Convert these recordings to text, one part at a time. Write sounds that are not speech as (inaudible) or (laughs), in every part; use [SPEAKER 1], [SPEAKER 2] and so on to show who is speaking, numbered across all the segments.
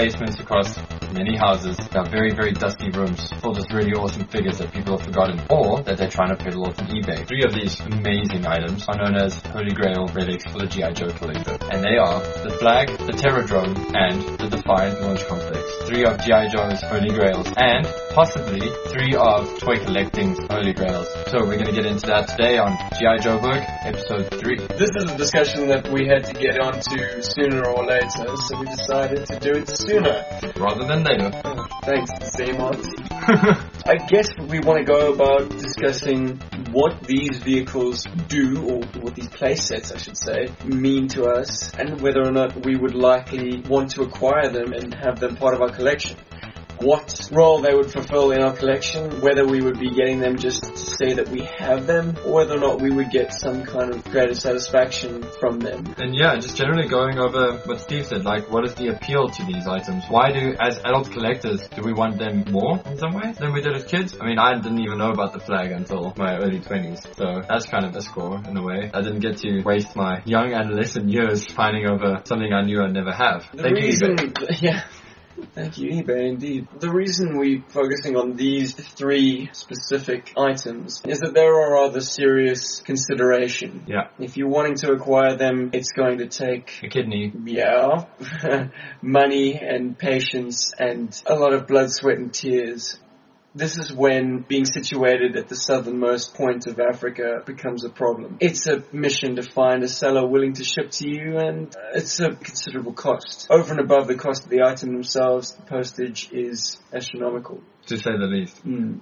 [SPEAKER 1] basements across many houses. Are very, very dusty rooms full of just really awesome figures that people have forgotten or that they're trying to peddle off on eBay. Three of these amazing items are known as Holy Grail relics for the G.I. Joe collector. And they are the Flagg, the Terrordrome, and the Defiant Launch Complex. Three of G.I. Joe's Holy Grails and possibly three of Toy Collecting's Holy Grails. So we're going to get into that today on G.I. Joburg, episode 3.
[SPEAKER 2] This is a discussion that we had to get onto sooner or later, so we decided to do it sooner.
[SPEAKER 1] Rather than later.
[SPEAKER 2] Thanks, same I guess we want to go about discussing what these vehicles do, or what these playsets, I should say, mean to us, and whether or not we would likely want to acquire them and have them part of our collection what role they would fulfill in our collection, whether we would be getting them just to say that we have them, or whether or not we would get some kind of greater satisfaction from them.
[SPEAKER 1] And yeah, just generally going over what Steve said, like what is the appeal to these items? Why do, as adult collectors, do we want them more in some ways than we did as kids? I mean, I didn't even know about the Flagg until my early 20s, so that's kind of a score in a way. I didn't get to waste my young adolescent years finding over something I knew I'd never have.
[SPEAKER 2] The Thank reason, you, (laughs) yeah. Thank you, eBay, indeed. The reason we're focusing on these three specific items is that there are other serious consideration.
[SPEAKER 1] Yeah.
[SPEAKER 2] If you're wanting to acquire them, it's going to take
[SPEAKER 1] a kidney.
[SPEAKER 2] Yeah. (laughs) money and patience and a lot of blood, sweat and tears. This is when being situated at the southernmost point of Africa becomes a problem. It's a mission to find a seller willing to ship to you and it's a considerable cost. Over and above the cost of the item themselves, the postage is astronomical.
[SPEAKER 1] To say the least.
[SPEAKER 2] Mm.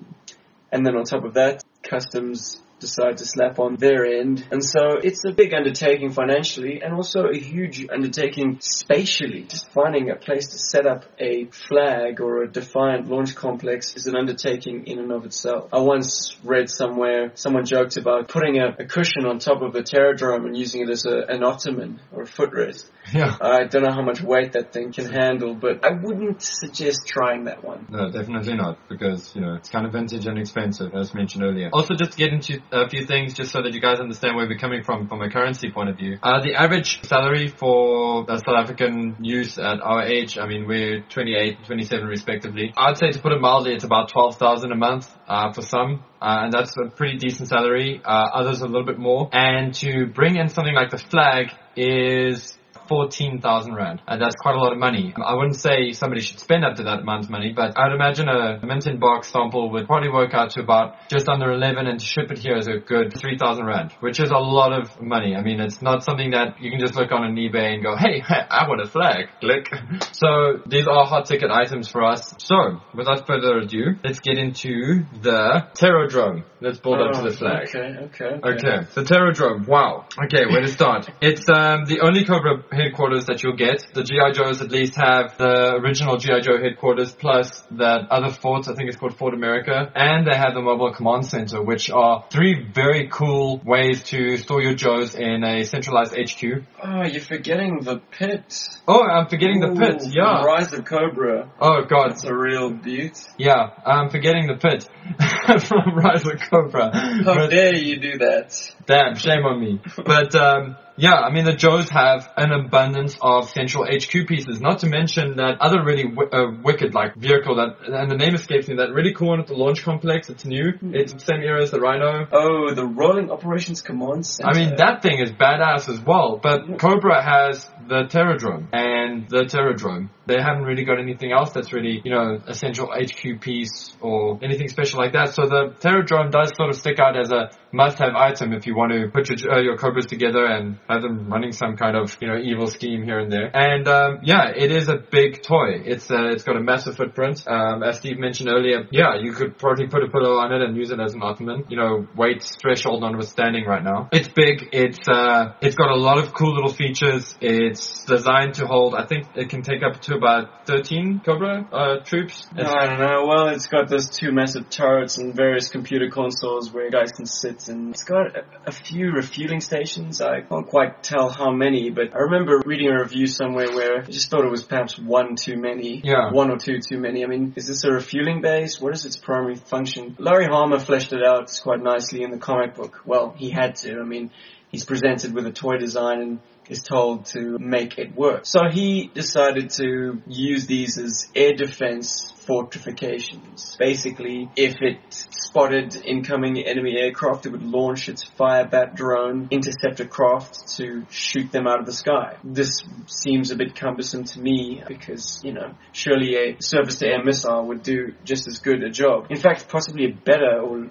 [SPEAKER 2] And then on top of that, customs decide to slap on their end. And so it's a big undertaking financially and also a huge undertaking spatially. Just finding a place to set up a Flagg or a defiant launch complex is an undertaking in and of itself. I once read somewhere, someone joked about putting a, a cushion on top of a Terrordrome and using it as a, an ottoman or a footrest.
[SPEAKER 1] Yeah.
[SPEAKER 2] I don't know how much weight that thing can handle, but I wouldn't suggest trying that one.
[SPEAKER 1] No, definitely not, because, you know, it's kind of vintage and expensive, as mentioned earlier. Also, just to get into a few things just so that you guys understand where we're coming from from a currency point of view. Uh, the average salary for South African youth at our age, I mean, we're 28, 27 respectively. I'd say to put it mildly, it's about 12,000 a month uh, for some. Uh, and that's a pretty decent salary. Uh, others a little bit more. And to bring in something like the Flagg is 14,000 Rand. And that's quite a lot of money. I wouldn't say somebody should spend up to that amount of money, but I'd imagine a mint in box sample would probably work out to about just under 11 and to ship it here is a good 3,000 Rand, which is a lot of money. I mean, it's not something that you can just look on an eBay and go, hey, (laughs) I want a Flagg. Click. (laughs) So these are hot ticket items for us. So without further ado, let's get into the Terrordrome. Let's build oh, up to the oh, Flagg.
[SPEAKER 2] Okay, okay.
[SPEAKER 1] Okay, okay the Terrordrome. Wow. Okay, where to start? (laughs) it's um, the only Cobra headquarters that you'll get. The G.I. Joes at least have the original G.I. Joe headquarters plus that other fort, I think it's called Fort America, and they have the Mobile Command Center, which are three very cool ways to store your Joes in a centralized HQ.
[SPEAKER 2] Oh, you're forgetting the pit.
[SPEAKER 1] Oh, I'm forgetting Ooh, the pit, yeah.
[SPEAKER 2] Rise of Cobra.
[SPEAKER 1] Oh god.
[SPEAKER 2] That's a real beaut.
[SPEAKER 1] Yeah, I'm forgetting the pit (laughs) from Rise of Cobra.
[SPEAKER 2] How but, dare you do that?
[SPEAKER 1] Damn, shame on me. (laughs) But, um, yeah, I mean the Joes have an abundance of central HQ pieces. Not to mention that other really w- uh, wicked like vehicle that, and the name escapes me. That really cool one at the launch complex. It's new. Mm-hmm. It's the same era as the Rhino.
[SPEAKER 2] Oh, the Rolling Operations Command Center.
[SPEAKER 1] I mean that thing is badass as well. But Cobra has the Terrordrome and the Terrordrome. They haven't really got anything else that's really you know a central HQ piece or anything special like that. So the Terrordrome does sort of stick out as a must-have item if you want to put your, uh, your Cobras together and have them running some kind of, you know, evil scheme here and there. And, um, yeah, it is a big toy. It's, uh, it's got a massive footprint. Um, as Steve mentioned earlier, yeah, you could probably put a pillow on it and use it as an ottoman. You know, weight threshold notwithstanding right now. It's big. It's, uh, it's got a lot of cool little features. It's designed to hold, I think it can take up to about 13 Cobra, uh, troops.
[SPEAKER 2] It's, I don't know. Well, it's got those two massive turrets and various computer consoles where guys can sit and it's got a, a few refueling stations. I can't quite tell how many, but I remember reading a review somewhere where I just thought it was perhaps one too many.
[SPEAKER 1] Yeah.
[SPEAKER 2] One or two too many. I mean, is this a refueling base? What is its primary function? Larry Hama fleshed it out quite nicely in the comic book. Well, he had to. I mean, he's presented with a toy design and is told to make it work. So he decided to use these as air defense fortifications. Basically, if it spotted incoming enemy aircraft, it would launch its Firebat drone interceptor craft to shoot them out of the sky. This seems a bit cumbersome to me because, you know, surely a surface-to-air missile would do just as good a job. In fact, possibly a better or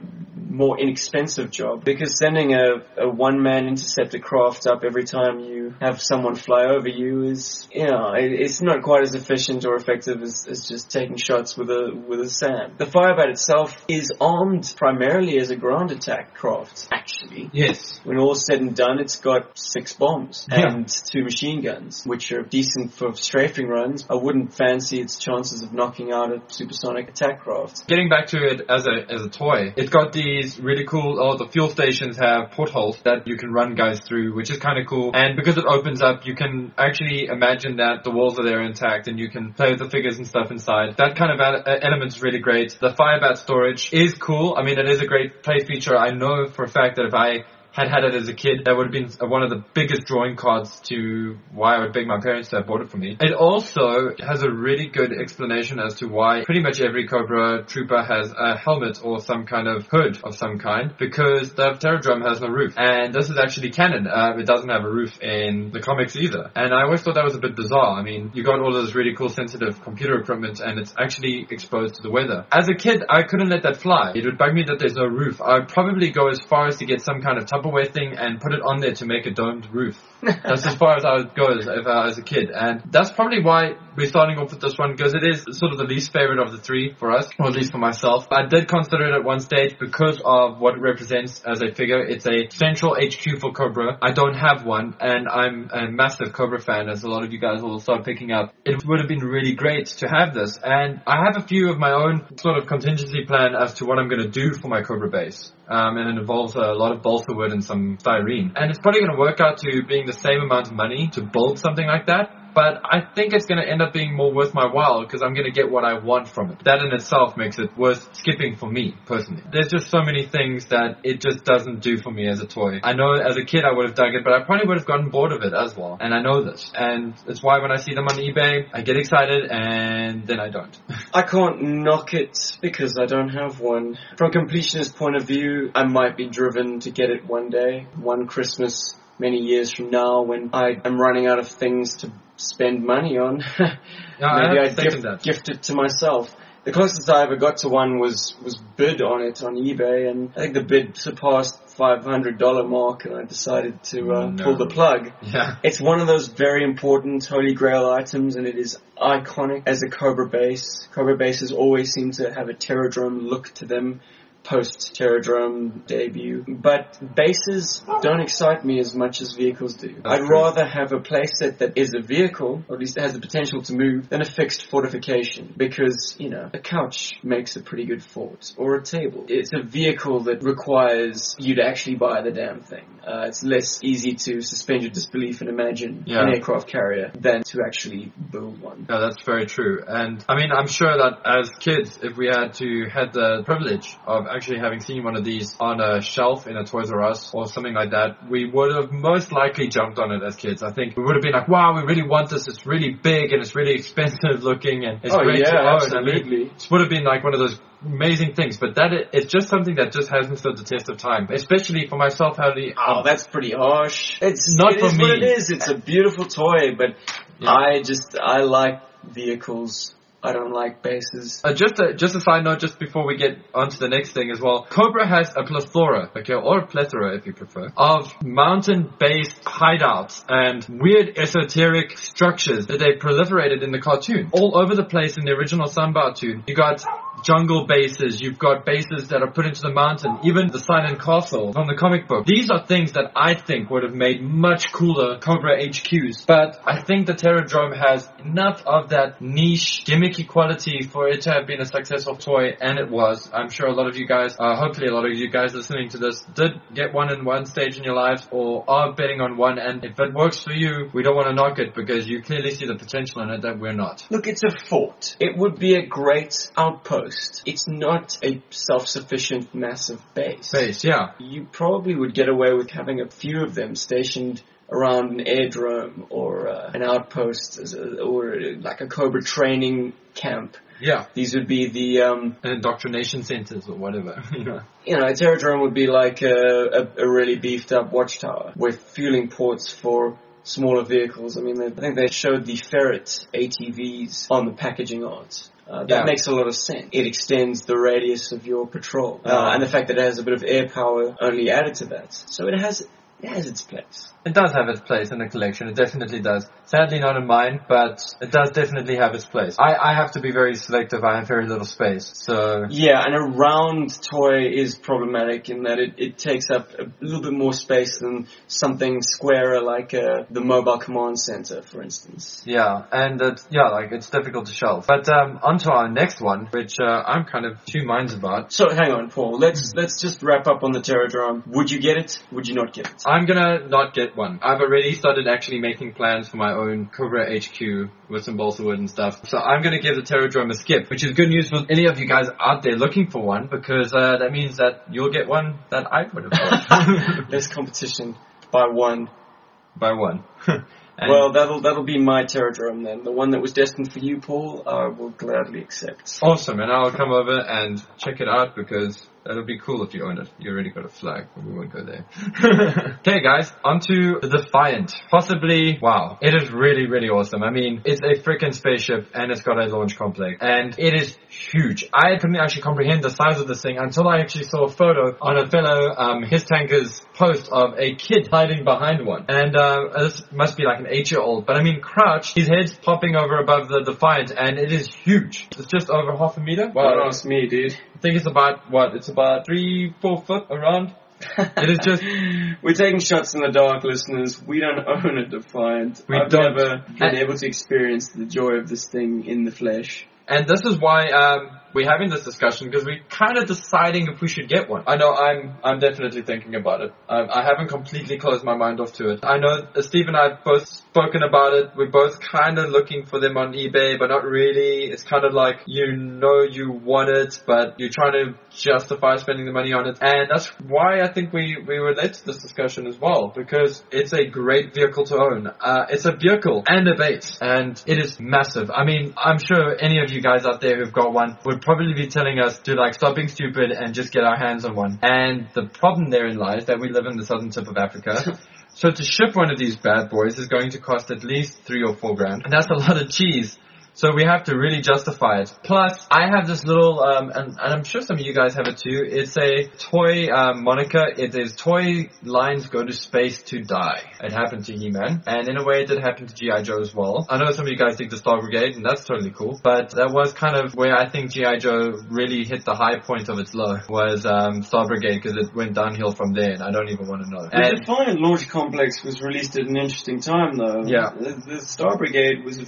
[SPEAKER 2] more inexpensive job because sending a, a one-man interceptor craft up every time you have someone fly over you is, you know, it, it's not quite as efficient or effective as, as just taking shots with a with a SAM. The Firebat itself is armed primarily as a ground attack craft, actually.
[SPEAKER 1] Yes.
[SPEAKER 2] When all's said and done, it's got six bombs
[SPEAKER 1] Yeah.
[SPEAKER 2] and two machine guns, which are decent for strafing runs. I wouldn't fancy its chances of knocking out a supersonic attack craft.
[SPEAKER 1] Getting back to it as a as a toy, it's got these really cool. Oh, the fuel stations have portholes that you can run guys through, which is kind of cool. And because it opens up, you can actually imagine that the walls are there intact, and you can play with the figures and stuff inside. That kind of ele- uh, element is really great. The Firebat storage is cool. I mean, it is a great play feature. I know for a fact that if I had had it as a kid, that would have been one of the biggest drawing cards to why I would beg my parents to have bought it for me. It also has a really good explanation as to why pretty much every Cobra trooper has a helmet or some kind of hood of some kind, because the Terrordrome has no roof. And this is actually canon. Uh, it doesn't have a roof in the comics either. And I always thought that was a bit bizarre. I mean, you got all this really cool sensitive computer equipment and it's actually exposed to the weather. As a kid, I couldn't let that fly. It would bug me that there's no roof. I'd probably go as far as to get some kind of Tupperware thing and put it on there to make a domed roof. (laughs) That's as far as I would go as, if I was a kid. And that's probably why we're starting off with this one because it is sort of the least favorite of the three for us, or at least for myself. I did consider it at one stage because of what it represents as a figure. It's a central HQ for Cobra. I don't have one and I'm a massive Cobra fan as a lot of you guys will start picking up. It would have been really great to have this and I have a few of my own sort of contingency plan as to what I'm going to do for my Cobra base. Um, and it involves a lot of balsa wood and some styrene. And it's probably going to work out to being the same amount of money to build something like that. But I think it's going to end up being more worth my while because I'm going to get what I want from it. That in itself makes it worth skipping for me personally. There's just so many things that it just doesn't do for me as a toy. I know as a kid I would have dug it, but I probably would have gotten bored of it as well. And I know this. And it's why when I see them on eBay, I get excited and then I don't. (laughs)
[SPEAKER 2] I can't knock it because I don't have one. From completionist point of view, I might be driven to get it one day, one Christmas, many years from now when I am running out of things to spend money on. (laughs)
[SPEAKER 1] I
[SPEAKER 2] Maybe I'd gift,
[SPEAKER 1] that.
[SPEAKER 2] gift it to myself. The closest I ever got to one was, was bid on it on eBay and I think the bid surpassed $500 mark and I decided to uh,
[SPEAKER 1] No.
[SPEAKER 2] pull the plug.
[SPEAKER 1] Yeah. (laughs)
[SPEAKER 2] It's one of those very important holy grail items and it is iconic as a Cobra base. Cobra bases always seem to have a Terrordrome look to them post Terrordrome debut. But bases don't excite me as much as vehicles do. I'd
[SPEAKER 1] true.
[SPEAKER 2] rather have a playset that is a vehicle, or at least has the potential to move, than a fixed fortification. Because, you know, a couch makes a pretty good fort. Or a table. It's a vehicle that requires you to actually buy the damn thing. Uh, it's less easy to suspend your disbelief and imagine
[SPEAKER 1] Yeah.
[SPEAKER 2] an aircraft carrier than to actually build one.
[SPEAKER 1] Yeah, that's very true. And I mean, I'm sure that as kids, if we had to had the privilege of actually having seen one of these on a shelf in a Toys R Us or something like that, we would have most likely jumped on it as kids. I think we would have been like, wow, we really want this. It's really big and it's really expensive looking and it's
[SPEAKER 2] Oh,
[SPEAKER 1] great
[SPEAKER 2] yeah,
[SPEAKER 1] to own. I
[SPEAKER 2] absolutely.
[SPEAKER 1] mean, it would have been like one of those amazing things, but that it, it's just something that just hasn't stood the test of time, especially for myself, Harley.
[SPEAKER 2] Oh, that's pretty oh, harsh. It's
[SPEAKER 1] Not
[SPEAKER 2] it
[SPEAKER 1] for
[SPEAKER 2] is what
[SPEAKER 1] me.
[SPEAKER 2] it is. It's a beautiful toy, but
[SPEAKER 1] Yeah.
[SPEAKER 2] I just I like vehicles. I don't like bases.
[SPEAKER 1] Uh, just a just a side note, just before we get onto the next thing as well, Cobra has a plethora, okay, or a plethora if you prefer, of mountain-based hideouts and weird esoteric structures that they proliferated in the cartoon all over the place in the original Sunbow tune. You got jungle bases, you've got bases that are put into the mountain, even the Silent Castle from the comic book. These are things that I think would have made much cooler Cobra HQs, but I think the Terrordrome has enough of that niche gimmicky quality for it to have been a successful toy, and it was. I'm sure a lot of you guys, uh, hopefully a lot of you guys listening to this did get one in one stage in your lives or are betting on one, and if it works for you, we don't want to knock it because you clearly see the potential in it that we're not.
[SPEAKER 2] Look, it's a fort. It would be a great outpost. It's not a self-sufficient massive base.
[SPEAKER 1] Base, yeah.
[SPEAKER 2] You probably would get away with having a few of them stationed around an airdrome or uh, an outpost a, or like a Cobra training camp.
[SPEAKER 1] Yeah.
[SPEAKER 2] These would be the um,
[SPEAKER 1] Indoctrination centers or whatever. (laughs) you know.
[SPEAKER 2] you know, a Terrordrome would be like a, a, a really beefed up watchtower with fueling ports for smaller vehicles. I mean, they, I think they showed the Ferret ATVs on the packaging art. Uh, that
[SPEAKER 1] Yeah.
[SPEAKER 2] makes a lot of sense. It extends the radius of your patrol, uh,
[SPEAKER 1] Uh,
[SPEAKER 2] and the fact that it has a bit of air power only added to that. So it has it has its place.
[SPEAKER 1] It does have its place in the collection. It definitely does. Sadly, not in mine, but it does definitely have its place. I, I have to be very selective. I have very little space, so
[SPEAKER 2] Yeah, and a round toy is problematic in that it, it takes up a little bit more space than something squarer like uh, the mobile command center, for instance.
[SPEAKER 1] yeah, and it's, yeah, like it's difficult to shelve. But um, on to our next one, which uh, I'm kind of two minds about.
[SPEAKER 2] So hang on, Paul. Let's let's just wrap up on the Terrordrome. Would you get it? Would you not get it?
[SPEAKER 1] I'm gonna not get one. I've already started actually making plans for my own Cobra HQ with some balsa wood and stuff. So I'm gonna give the Terrordrome a skip, which is good news for any of you guys out there looking for one, because uh, that means that you'll get one that I would have got.
[SPEAKER 2] Less (laughs) competition by one.
[SPEAKER 1] By one. (laughs)
[SPEAKER 2] Well, that'll that'll be my Terrordrome then. The one that was destined for you, Paul. I will gladly accept.
[SPEAKER 1] Awesome, and I'll come over and check it out because that'll be cool if you own it. You already got a Flagg, but we won't go there. (laughs) okay, guys, on to the Defiant. Possibly, wow, it is really, really awesome. I mean, it's a freaking spaceship and it's got a launch complex, and it is huge. I couldn't actually comprehend the size of this thing until I actually saw a photo on a fellow um, his tanker's post of a kid (laughs) hiding behind one, and uh, this must be like an eight-year-old. But I mean, crouched, his head's popping over above the Defiant, and it is huge. It's just over half a meter.
[SPEAKER 2] Don't ask me, dude.
[SPEAKER 1] I think it's about what? It's about three, four foot around. (laughs) It is just-
[SPEAKER 2] We're taking shots in the dark, listeners. We don't (laughs) own a Defiant.
[SPEAKER 1] We
[SPEAKER 2] I've
[SPEAKER 1] don't.
[SPEAKER 2] never been
[SPEAKER 1] And-
[SPEAKER 2] able to experience the joy of this thing in the flesh.
[SPEAKER 1] And this is why um, we're having this discussion because we're kind of deciding if we should get one. I know I'm I'm definitely thinking about it. Um, I haven't completely closed my mind off to it. I know uh, Steve and I have both spoken about it. We're both kind of looking for them on eBay, but not really. It's kind of like you know you want it, but you're trying to justify spending the money on it. And that's why I think we, we relate to this discussion as well, because it's a great vehicle to own. Uh, it's a vehicle and a base, and it is massive. I mean, I'm sure any of you guys out there who've got one would probably be telling us to like stop being stupid and just get our hands on one. And the problem therein lies that we live in the southern tip of Africa. (laughs) So to ship one of these bad boys is going to cost at least three or four grand. And that's a lot of cheese. So we have to really justify it. Plus, I have this little, um, and, and I'm sure some of you guys have it too. It's a toy um, moniker. It is toy lines go to space to die. It happened to He-Man, and in a way, it did happen to GI Joe as well. I know some of you guys think the Star Brigade, and that's totally cool. But that was kind of where I think GI Joe really hit the high point of its low was um, Star Brigade because it went downhill from there, and I don't even want to know.
[SPEAKER 2] The
[SPEAKER 1] And
[SPEAKER 2] Defiant Launch Complex was released at an interesting time, though.
[SPEAKER 1] Yeah.
[SPEAKER 2] The, the Star Brigade was, (laughs)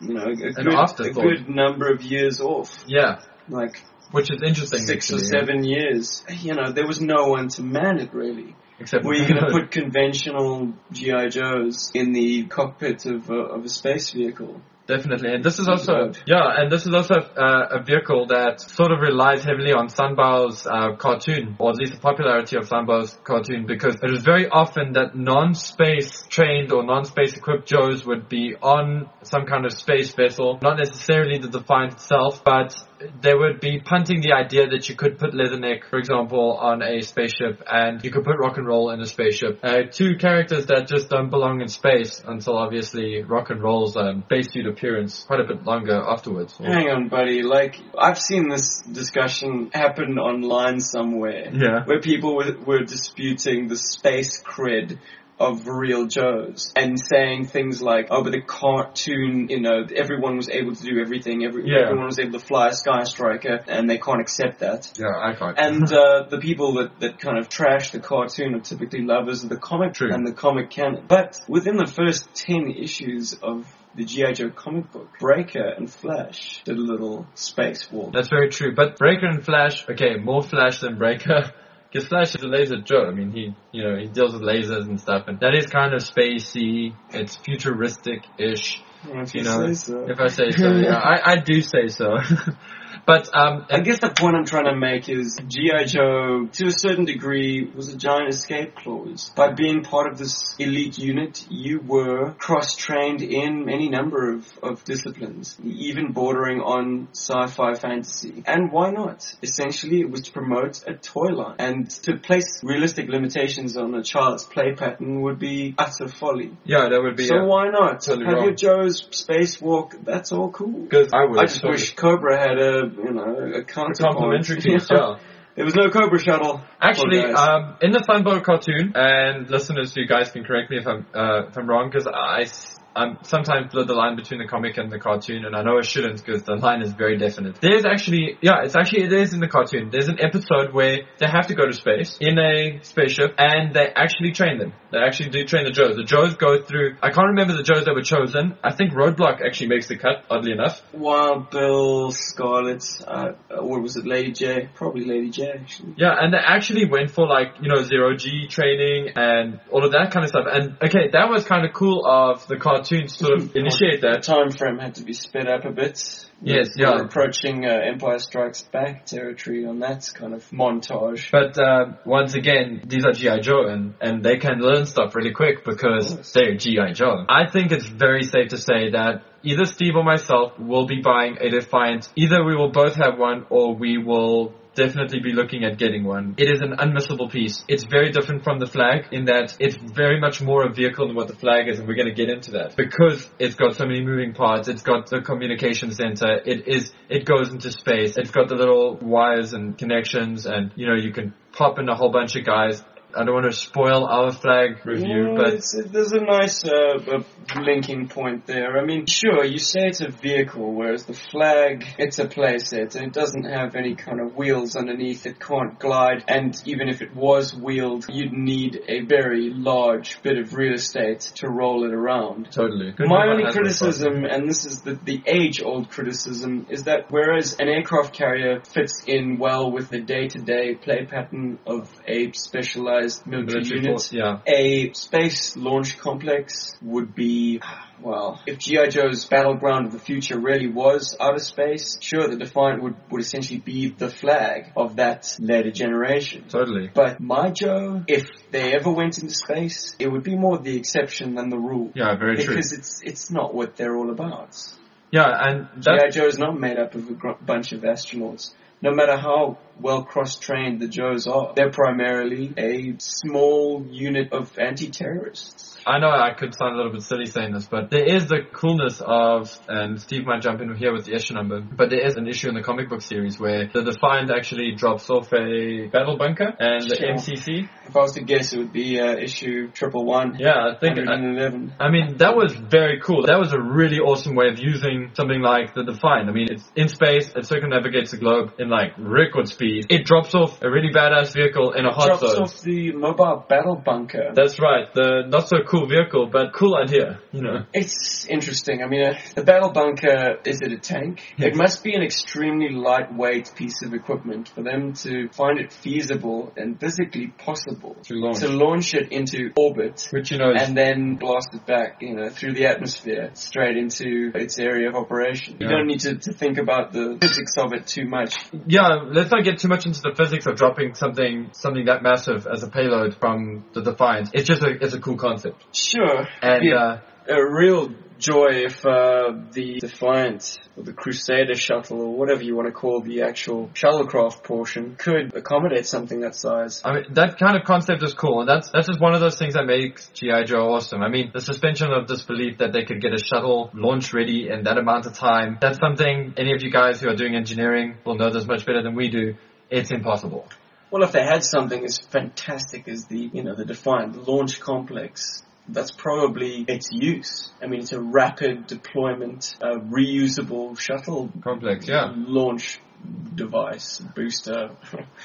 [SPEAKER 2] you know, a good, a
[SPEAKER 1] afterthought.
[SPEAKER 2] good number of years off.
[SPEAKER 1] yeah,
[SPEAKER 2] Like
[SPEAKER 1] which is interesting.
[SPEAKER 2] six or
[SPEAKER 1] actually,
[SPEAKER 2] seven years. You know, there was no one to man it, really.
[SPEAKER 1] Except
[SPEAKER 2] Were you going (laughs) to put conventional GI Joes in the cockpit of a, of a space vehicle?
[SPEAKER 1] Definitely, and this is also yeah, and this is also uh, a vehicle that sort of relies heavily on Sunbow's uh, cartoon, or at least the popularity of Sunbow's cartoon, because it is very often that non-space trained or non-space equipped Joes would be on some kind of space vessel, not necessarily the Defiant itself, but they would be punting the idea that you could put Leatherneck, for example, on a spaceship, and you could put Rock and Roll in a spaceship. Uh, two characters that just don't belong in space until obviously Rock and Roll's um, spacesuit appearance quite a bit longer afterwards. Or-
[SPEAKER 2] Hang on, buddy. Like, I've seen this discussion happen online somewhere.
[SPEAKER 1] Yeah.
[SPEAKER 2] Where people were, were disputing the space cred of real Joes and saying things like, oh, but the cartoon, you know, everyone was able to do everything, every,
[SPEAKER 1] Yeah.
[SPEAKER 2] everyone was able to fly a Sky Striker, and they can't accept that.
[SPEAKER 1] Yeah, I can't.
[SPEAKER 2] And (laughs) uh, the people that, that kind of trash the cartoon are typically lovers of the comic
[SPEAKER 1] True.
[SPEAKER 2] and the comic canon. But within the first 10 issues of the G.I. Joe comic book, Breaker and Flash did a little space war.
[SPEAKER 1] That's very true. But Breaker and Flash, okay, more Flash than Breaker. (laughs) Because Flash is a laser Joe. I mean, he, you know, he deals with lasers and stuff, and that is kind of spacey. It's futuristic-ish.
[SPEAKER 2] If
[SPEAKER 1] you
[SPEAKER 2] you
[SPEAKER 1] know,
[SPEAKER 2] say so.
[SPEAKER 1] If I say so, yeah, I, I do say so. (laughs) But um,
[SPEAKER 2] I guess the point I'm trying to make is G.I. Joe, to a certain degree, was a giant escape clause. By being part of this elite unit, you were cross-trained in any number of, of disciplines, even bordering on sci-fi fantasy. And why not? Essentially, it was to promote a toy line. And to place realistic limitations on a child's play pattern would be utter folly.
[SPEAKER 1] yeah, that would be.
[SPEAKER 2] So why not?
[SPEAKER 1] totally
[SPEAKER 2] Have
[SPEAKER 1] wrong.
[SPEAKER 2] your Joe's spacewalk, that's all cool.
[SPEAKER 1] Because I.
[SPEAKER 2] I just
[SPEAKER 1] totally.
[SPEAKER 2] wish Cobra had a, you know, a
[SPEAKER 1] A complimentary piece, yeah.
[SPEAKER 2] There was no Cobra shuttle.
[SPEAKER 1] Actually, um, in the Sunbow cartoon, and listeners, you guys can correct me if I'm uh, if I'm wrong, because I I'm sometimes blur the line between the comic and the cartoon, and I know I shouldn't because the line is very definite. There's actually, yeah, it's actually it is in the cartoon. There's an episode where they have to go to space in a spaceship, and they actually train them. They actually do train the Joes. The Joes go through. I can't remember the Joes that were chosen. I think Roadblock actually makes the cut, oddly enough.
[SPEAKER 2] Wild Bill, Scarlet, uh, or was it Lady J? Probably Lady J, actually.
[SPEAKER 1] Yeah, and they actually went for like, you know, zero G training and all of that kind of stuff. And okay, that was kind of cool of the cartoon to sort of initiate
[SPEAKER 2] The
[SPEAKER 1] that.
[SPEAKER 2] time frame had to be sped up a bit.
[SPEAKER 1] Yes,
[SPEAKER 2] We're
[SPEAKER 1] yeah.
[SPEAKER 2] approaching uh, Empire Strikes Back territory on that kind of montage.
[SPEAKER 1] But uh, once again, these are GI Joe, and and they can learn stuff really quick because they're GI Joe. I think it's very safe to say that either Steve or myself will be buying a Defiant. Either we will both have one, or we will definitely be looking at getting one. It is an unmissable piece. It's very different from the Flagg in that it's very much more a vehicle than what the Flagg is, and we're going to get into that because it's got so many moving parts. It's got the communication center. It is. It goes into space. It's got the little wires and connections, and you know you can pop in a whole bunch of guys. I don't want to spoil our Flagg review,
[SPEAKER 2] Yeah,
[SPEAKER 1] but
[SPEAKER 2] it's, it, there's a nice uh, uh, linking point there. I mean, sure, you say it's a vehicle, whereas the Flagg, it's a playset, and it doesn't have any kind of wheels underneath. It can't glide, and even if it was wheeled, you'd need a very large bit of real estate to roll it around.
[SPEAKER 1] totally. Good
[SPEAKER 2] My only criticism, and this is the, the age-old criticism, is that whereas an aircraft carrier fits in well with the day-to-day play pattern of a specialized military,
[SPEAKER 1] military
[SPEAKER 2] unit,
[SPEAKER 1] force. Yeah.
[SPEAKER 2] a space launch complex would be, well, if G.I. Joe's battleground of the future really was outer space, sure, the Defiant would, would essentially be the Flagg of that later generation.
[SPEAKER 1] Totally.
[SPEAKER 2] But my Joe, if they ever went into space, it would be more the exception than the rule.
[SPEAKER 1] Yeah, very true.
[SPEAKER 2] Because it's it's not what they're all about.
[SPEAKER 1] Yeah, and
[SPEAKER 2] G.I. Joe is not made up of a gr- bunch of astronauts. No matter how well cross-trained the Joes are, they're primarily a small unit of anti-terrorists.
[SPEAKER 1] I know I could sound a little bit silly saying this, but there is the coolness of, and Steve might jump in here with the issue number, but there is an issue in the comic book series where the Defiant actually drops off a battle bunker and the
[SPEAKER 2] Sure.
[SPEAKER 1] MCC.
[SPEAKER 2] If I was to guess, it would be uh, issue triple one.
[SPEAKER 1] Yeah, I think, I,
[SPEAKER 2] 111.
[SPEAKER 1] I mean, that was very cool. That was a really awesome way of using something like the Defiant. I mean, it's in space, it circumnavigates the globe in like record speed. It drops off a really badass vehicle in a hot
[SPEAKER 2] Drops
[SPEAKER 1] zone.
[SPEAKER 2] Drops off the mobile battle bunker.
[SPEAKER 1] That's right. The not so cool vehicle, but cool idea. You know.
[SPEAKER 2] It's interesting. I mean, uh, the battle bunker, is it a tank?
[SPEAKER 1] Yes.
[SPEAKER 2] It must be an extremely lightweight piece of equipment for them to find it feasible and physically possible
[SPEAKER 1] To launch.
[SPEAKER 2] to launch it into orbit
[SPEAKER 1] Which you know
[SPEAKER 2] and then blast it back, you know, through the atmosphere straight into its area of operation. You don't need to, to think about the physics of it too much.
[SPEAKER 1] Yeah, let's not get too much into the physics of dropping something something that massive as a payload from the Defiant. It's just a it's a cool concept.
[SPEAKER 2] Sure.
[SPEAKER 1] And
[SPEAKER 2] Yeah.
[SPEAKER 1] uh,
[SPEAKER 2] a real joy if uh, the Defiant or the Crusader shuttle or whatever you want to call the actual shuttlecraft portion could accommodate something that size.
[SPEAKER 1] I mean that kind of concept is cool, and that's that's just one of those things that makes GI Joe awesome. I mean the suspension of disbelief that they could get a shuttle launch ready in that amount of time. That's something any of you guys who are doing engineering will know this much better than we do. It's impossible.
[SPEAKER 2] Well, if they had something as fantastic as the, you know, the Defiant launch complex, that's probably its use. I mean, it's a rapid deployment, uh, reusable shuttle
[SPEAKER 1] Complex, yeah.
[SPEAKER 2] launch device, booster.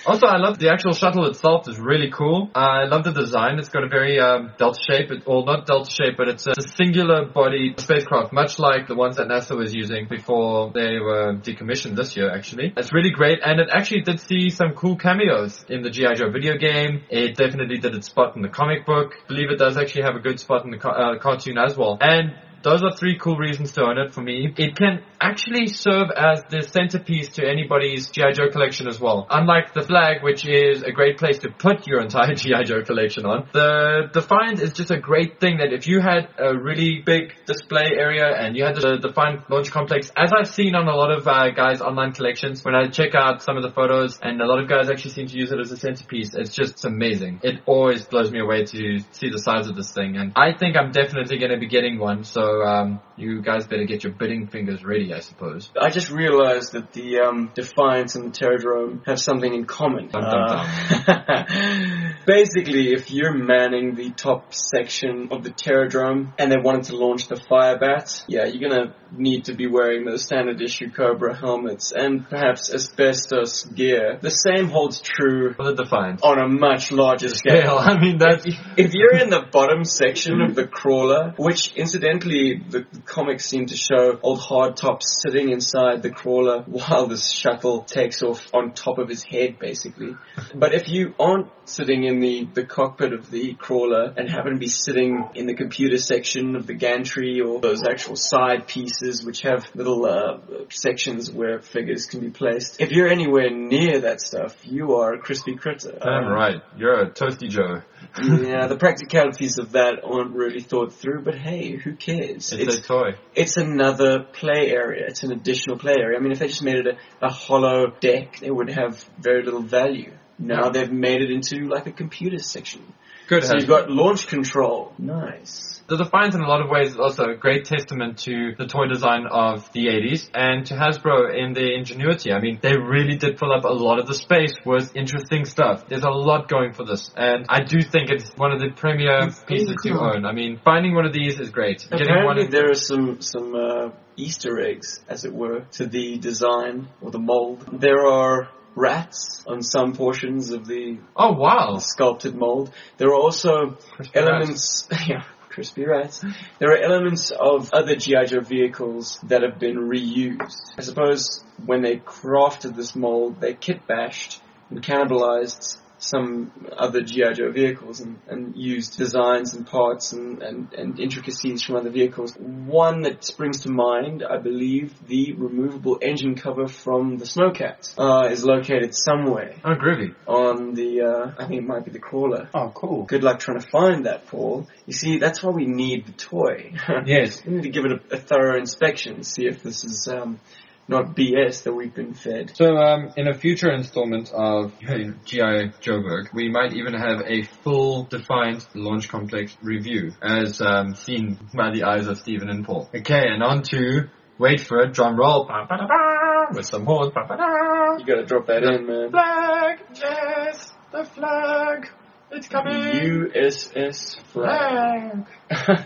[SPEAKER 1] Also, I love the actual shuttle itself is really cool. I love the design. It's got a very um, delta shape, it, or not delta shape, but it's a, singular body spacecraft, much like the ones that NASA was using before they were decommissioned this year. Actually, it's really great, and it actually did see some cool cameos in the GI Joe video game. It definitely did its spot in the comic book. I believe it does actually have a good spot in the uh, cartoon as well, and. Those are three cool reasons to own it for me. It can actually serve as the centerpiece to anybody's G.I. Joe collection as well. Unlike the Flagg, which is a great place to put your entire (laughs) G.I. Joe collection on, the Defiant is just a great thing that if you had a really big display area and you had the Defiant launch complex, as I've seen on a lot of uh, guys' online collections, when I check out some of the photos and a lot of guys actually seem to use it as a centerpiece, it's just amazing. It always blows me away to see the size of this thing and I think I'm definitely going to be getting one, so um, you guys better get your bidding fingers ready, I suppose.
[SPEAKER 2] I just realized that the um, Defiance and the Terrordrome have something in common.
[SPEAKER 1] Dun, dun,
[SPEAKER 2] Uh, (laughs) basically, if you're manning the top section of the Terrordrome and they wanted to launch the Firebat, yeah, you're gonna need to be wearing the standard issue Cobra helmets and perhaps asbestos gear. The same holds true
[SPEAKER 1] For the Defiant.
[SPEAKER 2] on a much larger scale.
[SPEAKER 1] I mean, that's...
[SPEAKER 2] If you're in the bottom section of the crawler, which incidentally the, the comics seem to show old hardtop sitting inside the crawler while this shuttle takes off on top of his head, basically. But if you aren't sitting in the, the cockpit of the crawler and happen to be sitting in the computer section of the gantry or those actual side pieces which have little uh, sections where figures can be placed, if you're anywhere near that stuff, you are a crispy critter.
[SPEAKER 1] Damn
[SPEAKER 2] Um,
[SPEAKER 1] right. You're a toasty Joe.
[SPEAKER 2] yeah, (laughs) the practicalities of that aren't really thought through, but hey, who cares?
[SPEAKER 1] It's, a toy.
[SPEAKER 2] it's another play area. It's an additional play area. I mean, if they just made it a, a hollow deck, it would have very little value. Now they've made it into like a computer section.
[SPEAKER 1] Good.
[SPEAKER 2] So you've got launch control. Nice.
[SPEAKER 1] The Defiant in a lot of ways is also a great testament to the toy design of the 80s and to Hasbro in their ingenuity. I mean, they really did fill up a lot of the space with interesting stuff. There's a lot going for this and I do think it's one of the premier
[SPEAKER 2] It's
[SPEAKER 1] pieces to own. I mean, finding one of these is great. Getting one
[SPEAKER 2] Apparently, there are some some uh, Easter eggs, as it were, to the design or the mold. There are rats on some portions of the
[SPEAKER 1] Oh wow.
[SPEAKER 2] sculpted mold. There are also
[SPEAKER 1] Crispy
[SPEAKER 2] elements, (laughs) yeah, crispy rats. There are elements of other GI Joe vehicles that have been reused. I suppose when they crafted this mold, they kit bashed and cannibalized some other GI Joe vehicles and, and used designs and parts and, and, and intricacies from other vehicles. One that springs to mind, I believe, the removable engine cover from the Snowcat uh, is located somewhere
[SPEAKER 1] Oh groovy.
[SPEAKER 2] on the, uh, I think it might be the crawler.
[SPEAKER 3] Oh, cool.
[SPEAKER 2] Good luck trying to find that, Paul. You see, that's why we need the toy. (laughs)
[SPEAKER 1] Yes. (laughs)
[SPEAKER 2] we need to give it a, a thorough inspection, see if this is um, not BS that we've been fed.
[SPEAKER 1] So, um, in a future installment of (laughs) G.I. Joburg, we might even have a full Defiant launch complex review, as um, seen by the eyes of Stephen and Paul. Okay, and on to, wait for it, drum roll, ba, ba, da, with some horns, ba, ba, da.
[SPEAKER 2] You gotta drop that in, man.
[SPEAKER 1] Flagg, yes, the Flagg, it's coming.
[SPEAKER 2] USS Flagg. (laughs)
[SPEAKER 1] Flagg.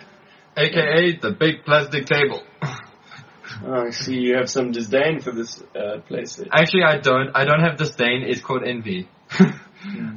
[SPEAKER 1] AKA the big plastic table.
[SPEAKER 2] Oh, I see you have some disdain for this uh, playset.
[SPEAKER 1] Actually, I don't. I don't have disdain. It's called envy. (laughs)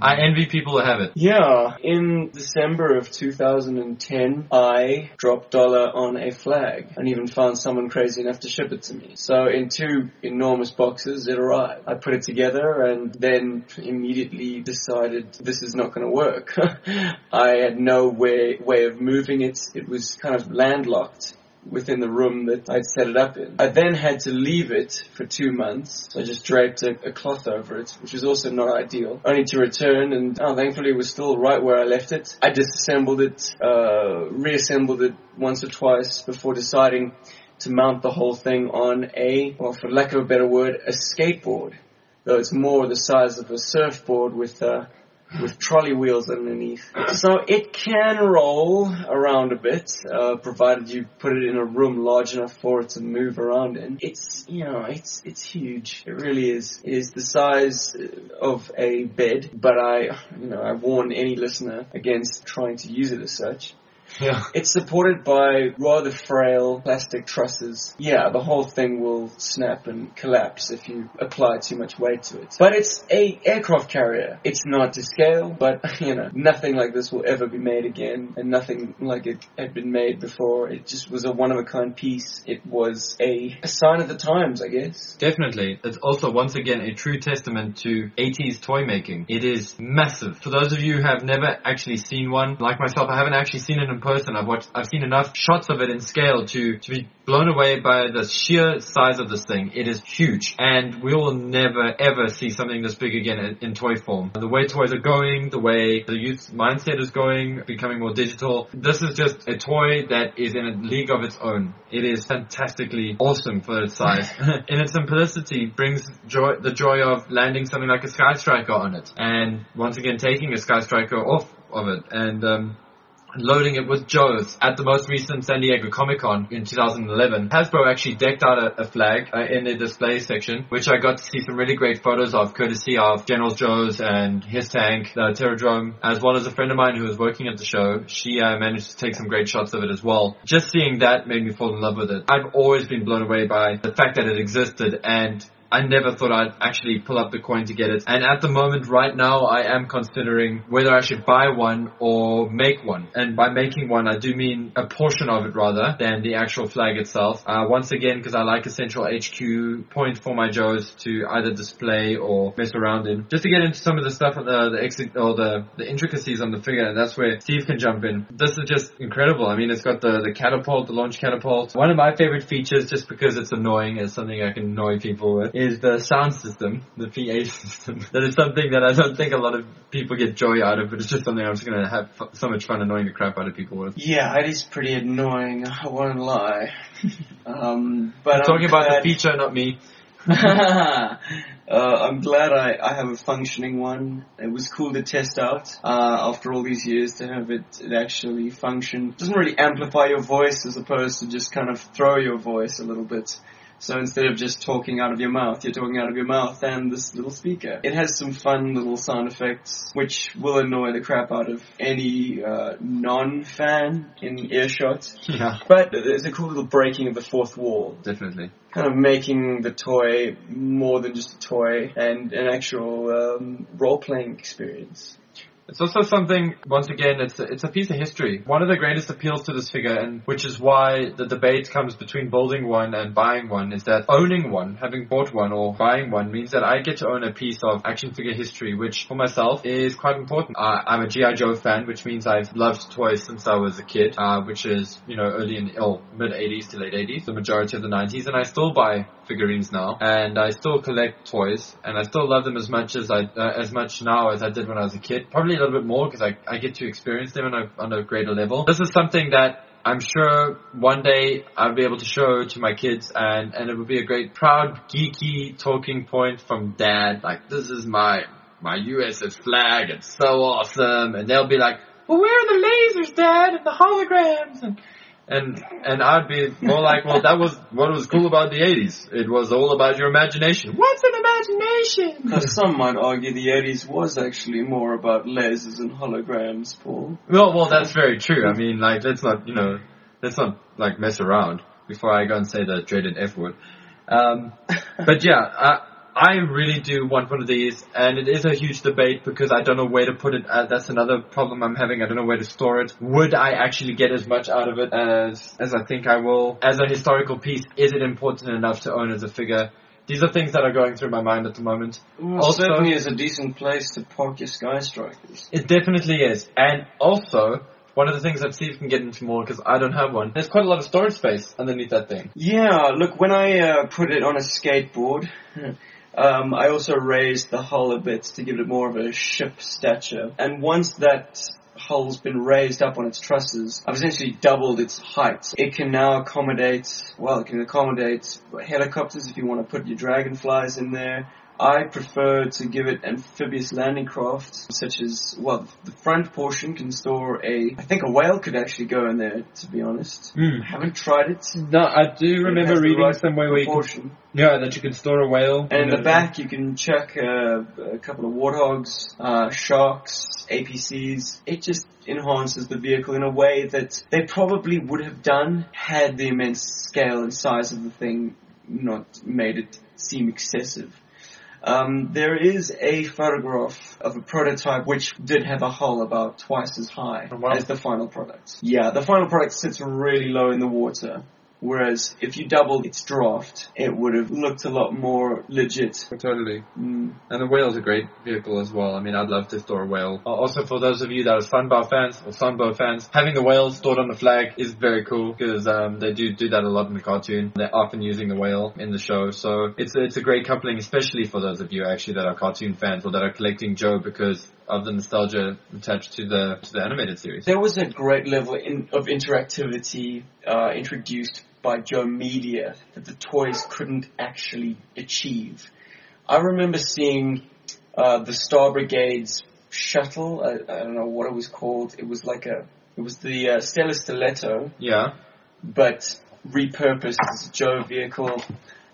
[SPEAKER 1] I envy people who have it.
[SPEAKER 2] Yeah, in December of 2010, I dropped dollar on a Flagg and even found someone crazy enough to ship it to me. So in two enormous boxes, it arrived. I put it together and then immediately decided this is not going to work. (laughs) I had no way, way of moving it. It was kind of landlocked within the room that I'd set it up in. I then had to leave it for two months, so I just draped a, a cloth over it, which was also not ideal. Only to return, and oh, thankfully it was still right where I left it. I disassembled it, uh, reassembled it once or twice before deciding to mount the whole thing on a, well, for lack of a better word, a skateboard. Though it's more the size of a surfboard with, uh, with trolley wheels underneath. So it can roll around a bit, uh, provided you put it in a room large enough for it to move around in. It's, you know, it's, it's huge. It really is. It is the size of a bed, but I, you know, I warn any listener against trying to use it as such.
[SPEAKER 1] Yeah. (laughs)
[SPEAKER 2] It's supported by rather frail plastic trusses. Yeah, the whole thing will snap and collapse if you apply too much weight to it. But it's a aircraft carrier. It's not to scale, but (laughs) you know, nothing like this will ever be made again, and nothing like it had been made before. It just was a one of a kind piece. It was a, a sign of the times, I guess.
[SPEAKER 1] Definitely. It's also once again a true testament to 80s toy making. It is massive. For those of you who have never actually seen one, like myself, I haven't actually seen it in person. I've watched, I've seen enough shots of it in scale to, to be blown away by the sheer size of this thing. It is huge, and we will never ever see something this big again in, in toy form. The way toys are going, the way the youth mindset is going, becoming more digital. This is just a toy that is in a league of its own. It is fantastically awesome for its size. (laughs) in its simplicity, brings joy, the joy of landing something like a Sky Striker on it, and once again taking a Sky Striker off of it, and um, loading it with Joe's at the most recent San Diego Comic Con in 2011. Hasbro actually decked out a, a Flagg uh, in the display section, which I got to see some really great photos of, courtesy of General Joe's and HissTank, the Terrordrome, as well as a friend of mine who was working at the show. She uh, managed to take some great shots of it as well. Just seeing that made me fall in love with it. I've always been blown away by the fact that it existed and I never thought I'd actually pull up the coin to get it. And at the moment, right now, I am considering whether I should buy one or make one. And by making one, I do mean a portion of it rather than the actual Flagg itself. Uh, once again, because I like a central HQ point for my Joes to either display or mess around in. Just to get into some of the stuff, uh, the exit or the, the intricacies on the figure, that's where Steve can jump in. This is just incredible. I mean, it's got the, the catapult, the launch catapult. One of my favorite features, just because it's annoying, is something I can annoy people with is the sound system, the PA (laughs) system. that is something that I don't think a lot of people get joy out of, but it's just something I'm just gonna have f- so much fun annoying the crap out of people with.
[SPEAKER 2] Yeah, it is pretty annoying. (laughs) I won't lie. (laughs) um, but
[SPEAKER 1] I'm talking
[SPEAKER 2] I'm
[SPEAKER 1] about
[SPEAKER 2] glad-
[SPEAKER 1] the feature, not me.
[SPEAKER 2] uh, I'm glad I, I have a functioning one. It was cool to test out uh, after all these years to have it, it actually function. It doesn't really amplify your voice as opposed to just kind of throw your voice a little bit. So instead of just talking out of your mouth, you're talking out of your mouth and this little speaker. It has some fun little sound effects, which will annoy the crap out of any uh, non-fan in earshot. (laughs)
[SPEAKER 1] Yeah,
[SPEAKER 2] But there's a cool little breaking of the fourth wall
[SPEAKER 1] definitely.
[SPEAKER 2] kind of making the toy more than just a toy and an actual um, role-playing experience.
[SPEAKER 1] It's also something, once again, it's a, it's a piece of history. One of the greatest appeals to this figure, and which is why the debate comes between building one and buying one, is that owning one, having bought one or buying one, means that I get to own a piece of action figure history, which for myself is quite important. Uh, I'm a G.I. Joe fan, which means I've loved toys since I was a kid, uh, which is, you know, early in, the oh, mid 80s to late 80s, the majority of the 90s, and I still buy figurines now, and I still collect toys, and I still love them as much as I, uh, as much now as I did when I was a kid. Probably a little bit more because I, I get to experience them on a, on a greater level. This is something that I'm sure one day I'll be able to show to my kids and, and it would be a great proud geeky talking point from dad. Like, this is my, my USS Flagg. It's so awesome. And they'll be like, well, where are the lasers, dad, and the holograms? And, and, and I'd be more like, well, that was what was cool about the 80s. It was all about your imagination. What's an imagination?
[SPEAKER 2] Because some might argue the 80s was actually more about lasers and holograms, Paul.
[SPEAKER 1] Well, well, that's very true. I mean, like, let's not, you know, let's not like mess around before I go and say the dreaded F word. Um, but yeah, I, I really do want one of these, and it is a huge debate because I don't know where to put it. Uh, that's another problem I'm having. I don't know where to store it. Would I actually get as much out of it as as I think I will? As a historical piece, is it important enough to own as a figure? These are things that are going through my mind at the moment.
[SPEAKER 2] Well,
[SPEAKER 1] Also-
[SPEAKER 2] certainly is a decent place to park your Sky Strikers.
[SPEAKER 1] It definitely is. And also, one of the things that Steve can get into more, because I don't have one, there's quite a lot of storage space underneath that thing.
[SPEAKER 2] Yeah, look, when I uh, put it on a skateboard, um, I also raised the hull a bit to give it more of a ship stature. And once that hull's been raised up on its trusses, I've essentially doubled its height. It can now accommodate, well, it can accommodate helicopters if you want to put your dragonflies in there. I prefer to give it amphibious landing craft, such as, well, the front portion can store a, I think a whale could actually go in there, to be honest.
[SPEAKER 1] Hmm.
[SPEAKER 2] Haven't tried it.
[SPEAKER 1] No, I do remember reading
[SPEAKER 2] right
[SPEAKER 1] somewhere where you can, yeah, that you can store a whale.
[SPEAKER 2] And in the back, you can chuck uh, a couple of warthogs, uh, sharks, APCs. It just enhances the vehicle in a way that they probably would have done had the immense scale and size of the thing not made it seem excessive. Um, there is a photograph of a prototype which did have a hull about twice as high
[SPEAKER 1] Oh, wow.
[SPEAKER 2] as the final product. Yeah, the final product sits really low in the water. Whereas if you doubled its draft, it would have looked a lot more legit.
[SPEAKER 1] Totally.
[SPEAKER 2] Mm.
[SPEAKER 1] And the whale's a great vehicle as well. I mean, I'd love to store a whale. Uh, Also, for those of you that are Sunbow fans or Sunbow fans, having the whale stored on the Flagg is very cool because um, they do do that a lot in the cartoon. They're often using the whale in the show, so it's it's a great coupling, especially for those of you actually that are cartoon fans or that are collecting Joe because of the nostalgia attached to the to the animated series.
[SPEAKER 2] There was a great level in, of interactivity uh, introduced by Joe Media that the toys couldn't actually achieve. I remember seeing uh, the Star Brigade's shuttle. I, I don't know what it was called. It was like a. It was the uh, Stellar Stiletto,
[SPEAKER 1] Yeah,
[SPEAKER 2] but repurposed as a Joe vehicle,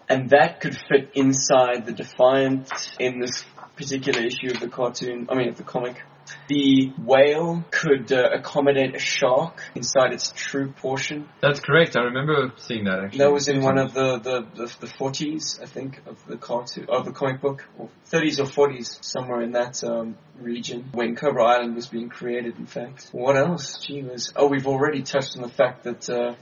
[SPEAKER 2] and that could fit inside the Defiant in this particular issue of the cartoon. I mean, of the comic. The whale could uh, accommodate a shark inside its true portion.
[SPEAKER 1] that's correct. I remember seeing that actually.
[SPEAKER 2] That was in one of the the, the, the 40s, I think, of the cartoon of the comic book, or 30s or 40s, somewhere in that um, region when Cobra Island was being created. In fact, what else? Gee whiz. Oh, we've already touched on the fact that. Uh,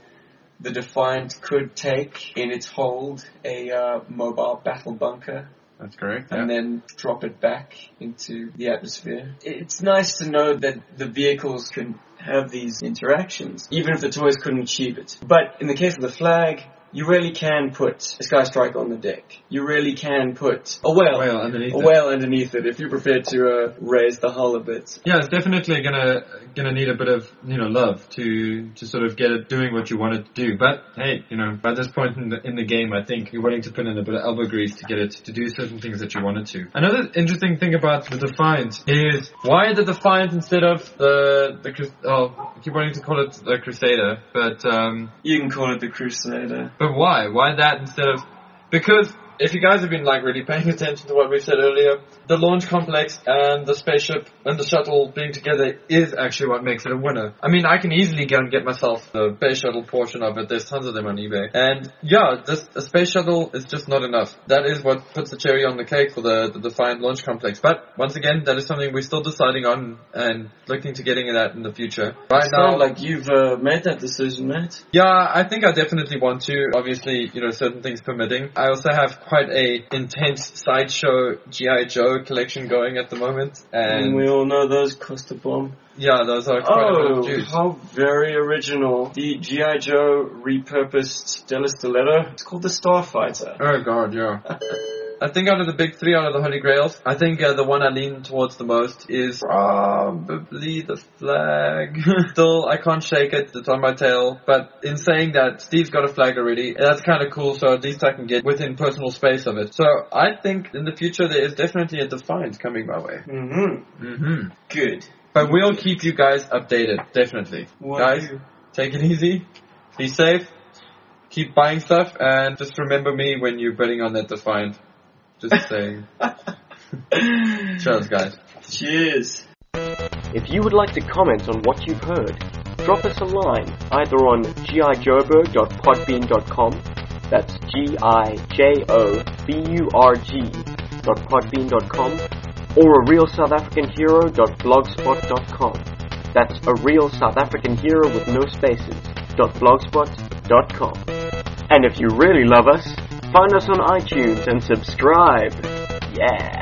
[SPEAKER 2] the Defiant could take in its hold a uh, mobile battle bunker
[SPEAKER 1] That's correct.
[SPEAKER 2] and then drop it back into the atmosphere. It's nice to know that the vehicles can have these interactions, even if the toys couldn't achieve it. But in the case of the Flagg, you really can put a Sky Strike on the deck. You really can put a whale,
[SPEAKER 1] Whale underneath
[SPEAKER 2] a
[SPEAKER 1] it.
[SPEAKER 2] whale underneath it if you prefer to uh, raise the hull a bit.
[SPEAKER 1] Yeah, it's definitely gonna gonna need a bit of you know love to to sort of get it doing what you want it to do. But hey, you know, by this point in the in the game, I think you're willing to put in a bit of elbow grease to get it to do certain things that you want it to. Another interesting thing about the Defiant is why the Defiant instead of the the Crus- oh, I keep wanting to call it the Crusader, but um,
[SPEAKER 2] You can call it the Crusader.
[SPEAKER 1] But why? Why that instead of? Because if you guys have been like really paying attention to what we've said earlier, the launch complex and the spaceship and the shuttle being together is actually what makes it a winner. I mean, I can easily go and get myself the space shuttle portion of it. There's tons of them on eBay. And yeah, this a space shuttle is just not enough. That is what puts the cherry on the cake for the, the Defiant launch complex. But once again, that is something we're still deciding on and looking to getting it that in the future. Right
[SPEAKER 2] It's
[SPEAKER 1] now,
[SPEAKER 2] not like you've uh, made that decision, mate.
[SPEAKER 1] yeah, I think I definitely want to. Obviously, you know, certain things permitting. I also have quite a intense sideshow GI Joe collection going at the moment,
[SPEAKER 2] And
[SPEAKER 1] and
[SPEAKER 2] we all know those cost a bomb.
[SPEAKER 1] yeah, those are quite a bit
[SPEAKER 2] Oh,
[SPEAKER 1] of juice.
[SPEAKER 2] how very original. The G.I. Joe repurposed Stellar Stiletto. It's called the Starfighter.
[SPEAKER 1] Oh god, yeah. (laughs) I think out of the big three, out of the Holy Grails, I think uh, the one I lean towards the most is probably the Flagg. (laughs) Still, I can't shake it. It's on my tail. But in saying that, Steve's got a Flagg already. That's kind of cool, so at least I can get within personal space of it. So I think in the future there is definitely a Defiant coming my way.
[SPEAKER 2] Mm-hmm.
[SPEAKER 1] Mm-hmm.
[SPEAKER 2] Good.
[SPEAKER 1] But we'll keep you guys updated, definitely.
[SPEAKER 2] What
[SPEAKER 1] guys, take it easy. Be safe. Keep buying stuff, and just remember me when you're betting on that Defiant. Just saying. (laughs) Cheers, guys.
[SPEAKER 2] Cheers.
[SPEAKER 3] If you would like to comment on what you've heard, drop us a line either on gijoburg.podbean.com, that's G-I-J-O-B-U-R-G dot podbean.com, or a real South African hero.blogspot.com. That's a real South African hero with no spaces dot blogspot.com. And if you really love us, find us on iTunes and subscribe. Yeah.